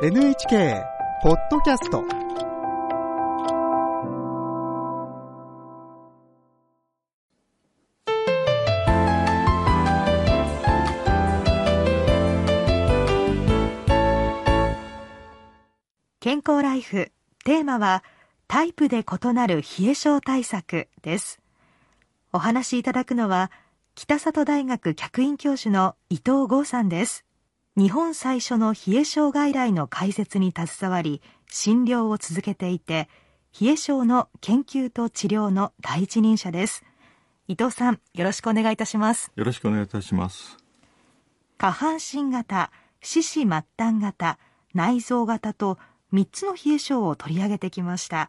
NHK ポッドキャスト健康ライフ。テーマはタイプで異なる冷え症対策です。お話しいただくのは北里大学客員教授の伊藤剛さんです。日本最初の冷え症外来の開設に携わり診療を続けていて冷え症の研究と治療の第一人者です。伊藤さんよろしくお願いいたします。よろしくお願いいたします。下半身型四肢末端型内臓型と3つの冷え症を取り上げてきました。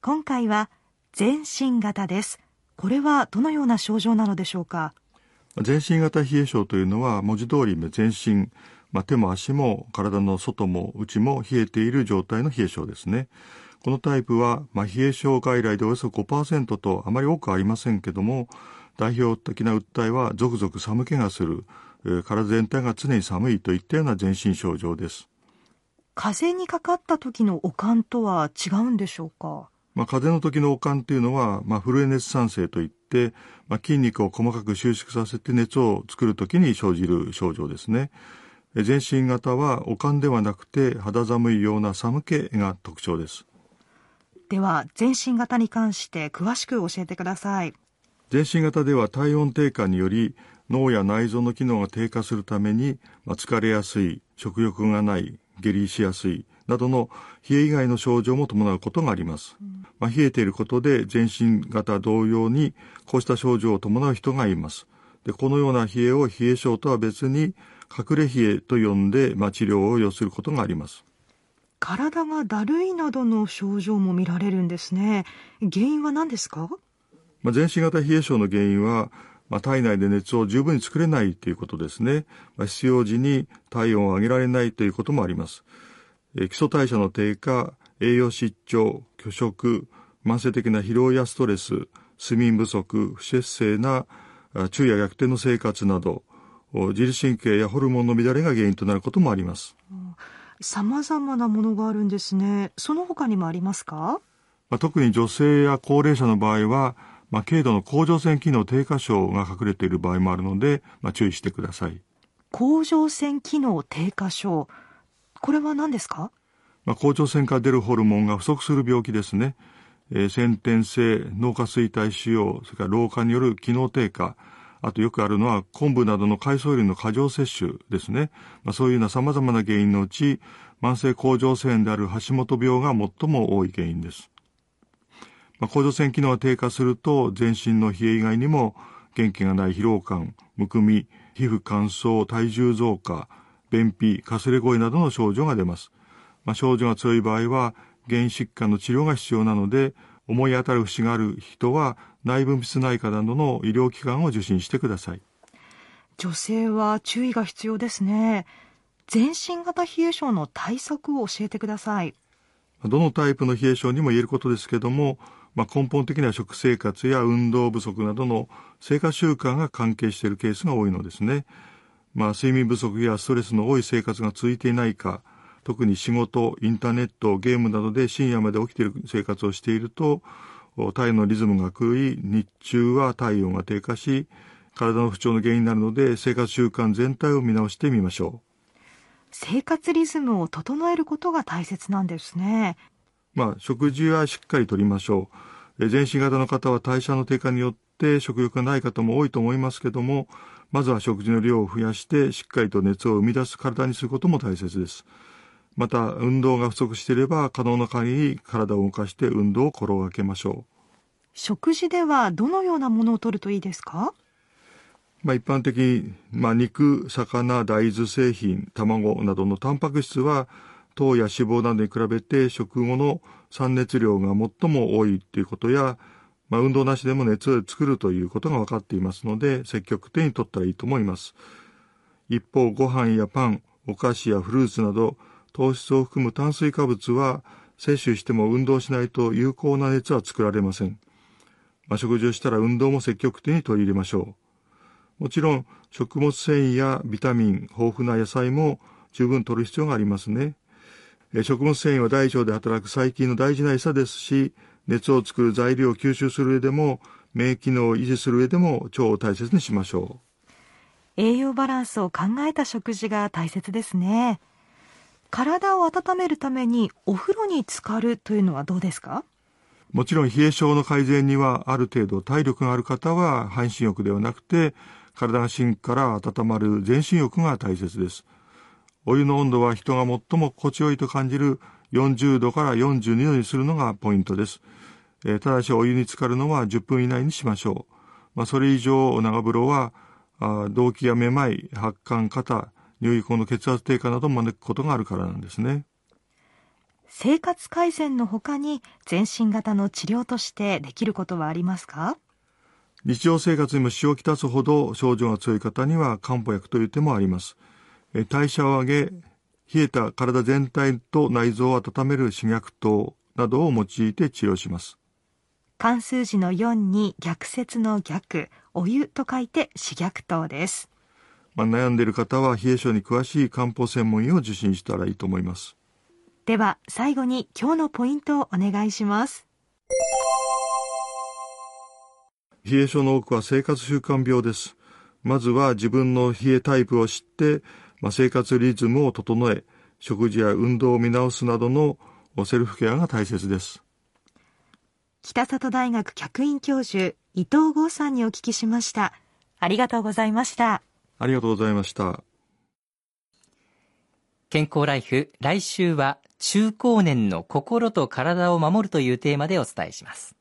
今回は全身型です。これはどのような症状なのでしょうか？全身型冷え症というのは文字通り全身、まあ、手も足も体の外も内も冷えている状態の冷え症ですね。このタイプは、まあ、冷え症外来でおよそ5%とあまり多くありませんけども代表的な訴えはゾクゾク寒気がする、えー、体全体が常に寒いといったような全身症状です。風邪にかかった時の悪寒とは違うんでしょうか？まあ、風邪の時の悪寒というのは、まあ、フルエネス酸性といって、まあ、筋肉を細かく収縮させて熱を作る時に生じる症状ですね。全身型は悪寒ではなくて肌寒いような寒気が特徴です。では全身型に関して詳しく教えてください。全身型では体温低下により脳や内臓の機能が低下するために、まあ、疲れやすい、食欲がない、下痢しやすい、などの冷え以外の症状も伴うことがあります。まあ、冷えていることで全身型同様にこうした症状を伴う人がいます。でこのような冷えを冷え症とは別に隠れ冷えと呼んで、まあ、治療を要することがあります。体がだるいなどの症状も見られるんですね。原因は何ですか？まあ、全身型冷え症の原因は、まあ、体内で熱を十分に作れないということですね。まあ、必要時に体温を上げられないということもあります。基礎代謝の低下、栄養失調、拒食、慢性的な疲労やストレス、睡眠不足、不節制な昼夜逆転の生活など、自律神経やホルモンの乱れが原因となることもあります。さまざまなものがあるんですね。その他にもありますか、まあ、特に女性や高齢者の場合は、まあ、軽度の甲状腺機能低下症が隠れている場合もあるので、まあ、注意してください。甲状腺機能低下症。これは何ですか、まあ、甲状腺から出るホルモンが不足する病気ですね。えー、先天性脳下垂体腫瘍、それから老化による機能低下、あとよくあるのは昆布などの海藻類の過剰摂取ですね。まあ、そういうような様々な原因のうち、慢性甲状腺である橋本病が最も多い原因です。まあ、甲状腺機能が低下すると、全身の冷え以外にも元気がない疲労感、むくみ、皮膚乾燥、体重増加、便秘、かすれ声などの症状が出ます。まあ、症状が強い場合は、原因疾患の治療が必要なので、思い当たる節がある人は内分泌内科などの医療機関を受診してください。女性は注意が必要ですね。全身型冷え症の対策を教えてください。どのタイプの冷え症にも言えることですけども、まあ、根本的には食生活や運動不足などの生活習慣が関係しているケースが多いのですね。まあ、睡眠不足やストレスの多い生活が続いていないか、特に仕事、インターネット、ゲームなどで深夜まで起きている生活をしていると、体のリズムが狂い、日中は体温が低下し、体の不調の原因になるので、生活習慣全体を見直してみましょう。生活リズムを整えることが大切なんですね。まあ、食事はしっかりとりましょう。全身型の方は代謝の低下によって食欲がない方も多いと思いますけども、まずは食事の量を増やしてしっかりと熱を生み出す体にすることも大切です。また、運動が不足していれば可能な限り体を動かして運動を心がけましょう。食事ではどのようなものを摂るといいですか？まあ、一般的に、まあ、肉、魚、大豆製品、卵などのタンパク質は糖や脂肪などに比べて食後の酸熱量が最も多いということや、まあ、運動なしでも熱を作るということが分かっていますので、積極的に取ったらいいと思います。一方、ご飯やパン、お菓子やフルーツなど、糖質を含む炭水化物は、摂取しても運動しないと有効な熱は作られません。まあ、食事をしたら運動も積極的に取り入れましょう。もちろん、食物繊維やビタミン、豊富な野菜も十分取る必要がありますね。食物繊維は大腸で働く細菌の大事な餌ですし、熱を作る材料を吸収する上でも、免疫機能を維持する上でも腸を大切にしましょう。栄養バランスを考えた食事が大切ですね。体を温めるためにお風呂に浸かるというのはどうですか？もちろん冷え症の改善にはある程度体力がある方は半身浴ではなくて体が芯から温まる全身浴が大切です。お湯の温度は人が最も心地よいと感じる40度から42度にするのがポイントです。えー、ただしお湯に浸かるのは10分以内にしましょう。まあ、それ以上長風呂はあ動悸やめまい、発汗、肩、入院後の血圧低下などを招くことがあるからなんですね。生活改善の他に全身型の治療としてできることはありますか？日常生活にも支をきたつほど症状が強い方には漢方薬という手もあります。代謝を上げ、冷えた体全体と内臓を温める刺脈糖などを用いて治療します。漢数字の4に逆説の逆、お湯と書いて刺逆糖です。まあ、悩んでいる方は冷え症に詳しい漢方専門医を受診したらいいと思います。では最後に今日のポイントをお願いします。冷え症の多くは生活習慣病です。まずは自分の冷えタイプを知って、まあ、生活リズムを整え、食事や運動を見直すなどのセルフケアが大切です。北里大学客員教授伊藤剛さんにお聞きしましたありがとうございましたありがとうございました。健康ライフ来週は中高年の心と体を守るというテーマでお伝えします。